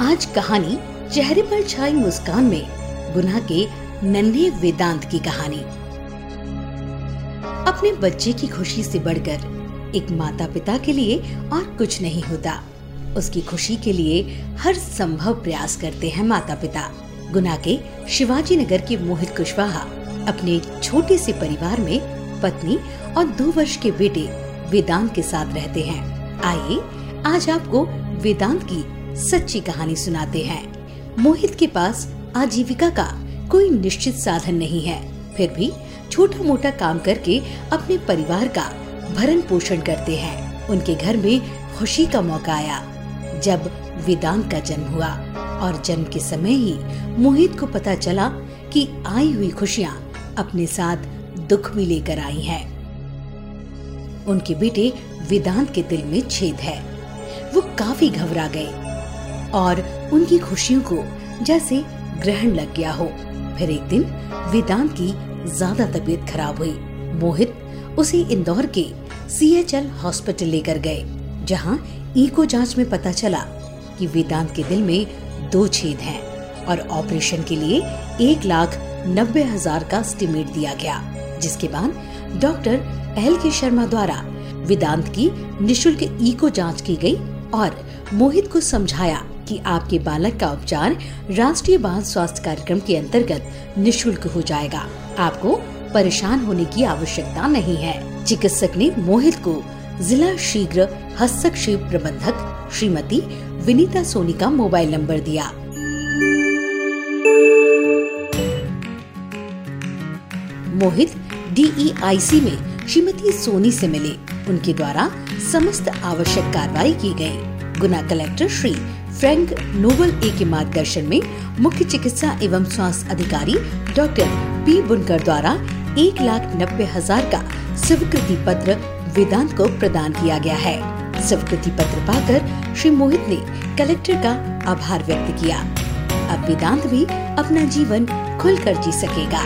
आज कहानी चेहरे पर छाई मुस्कान में गुना के नन्हे वेदांत की कहानी। अपने बच्चे की खुशी से बढ़कर एक माता पिता के लिए और कुछ नहीं होता। उसकी खुशी के लिए हर संभव प्रयास करते हैं माता पिता गुना के शिवाजी नगर के मोहित कुशवाहा अपने छोटे से परिवार में पत्नी और दो वर्ष के बेटे वेदांत के साथ रहते हैं। आइए आज आपको वेदांत की सच्ची कहानी सुनाते हैं। मोहित के पास आजीविका का कोई निश्चित साधन नहीं है। फिर भी छोटा मोटा काम करके अपने परिवार का भरण पोषण करते हैं। उनके घर में खुशी का मौका आया, जब वेदांत का जन्म हुआ और जन्म के समय ही मोहित को पता चला कि आई हुई खुशियाँ अपने साथ दुख भी लेकर आई हैं। उनके बेटे वेदांत के दिल में छेद है। वो काफ़ी घबरा गए। और उनकी खुशियों को जैसे ग्रहण लग गया हो। फिर एक दिन वेदांत की ज़्यादा तबीयत खराब हुई। मोहित उसे इंदौर के सीएचएल हॉस्पिटल लेकर गए, जहाँ इको जाँच में पता चला कि वेदांत के दिल में दो छेद हैं और ऑपरेशन के लिए एक लाख नब्बे हज़ार का स्टीमेट दिया गया, जिसके बाद डॉक्टर एल के शर्मा द्वारा वेदांत की निशुल्क इको जाँच की गई और मोहित को समझाया कि आपके बालक का उपचार राष्ट्रीय बाल स्वास्थ्य कार्यक्रम के अंतर्गत निशुल्क हो जाएगा। आपको परेशान होने की आवश्यकता नहीं है। चिकित्सक ने मोहित को जिला शीघ्र हस्तक्षेप प्रबंधक श्रीमती विनीता सोनी का मोबाइल नंबर दिया। मोहित डीईआईसी में श्रीमती सोनी से मिले। उनके द्वारा समस्त आवश्यक कार्रवाई की गई। गुना collector Shri Frank Noble A के मार्गदर्शन में मुख्य चिकित्सा एवं स्वास्थ्य अधिकारी डॉक्टर पी बुनकर द्वारा एक लाख नब्बे हज़ार का स्वीकृति पत्र वेदांत को प्रदान किया गया है। स्वीकृति पत्र पाकर श्री मोहित ने कलेक्टर का आभार व्यक्त किया। अब वेदांत भी अपना जीवन खुलकर जी सकेगा।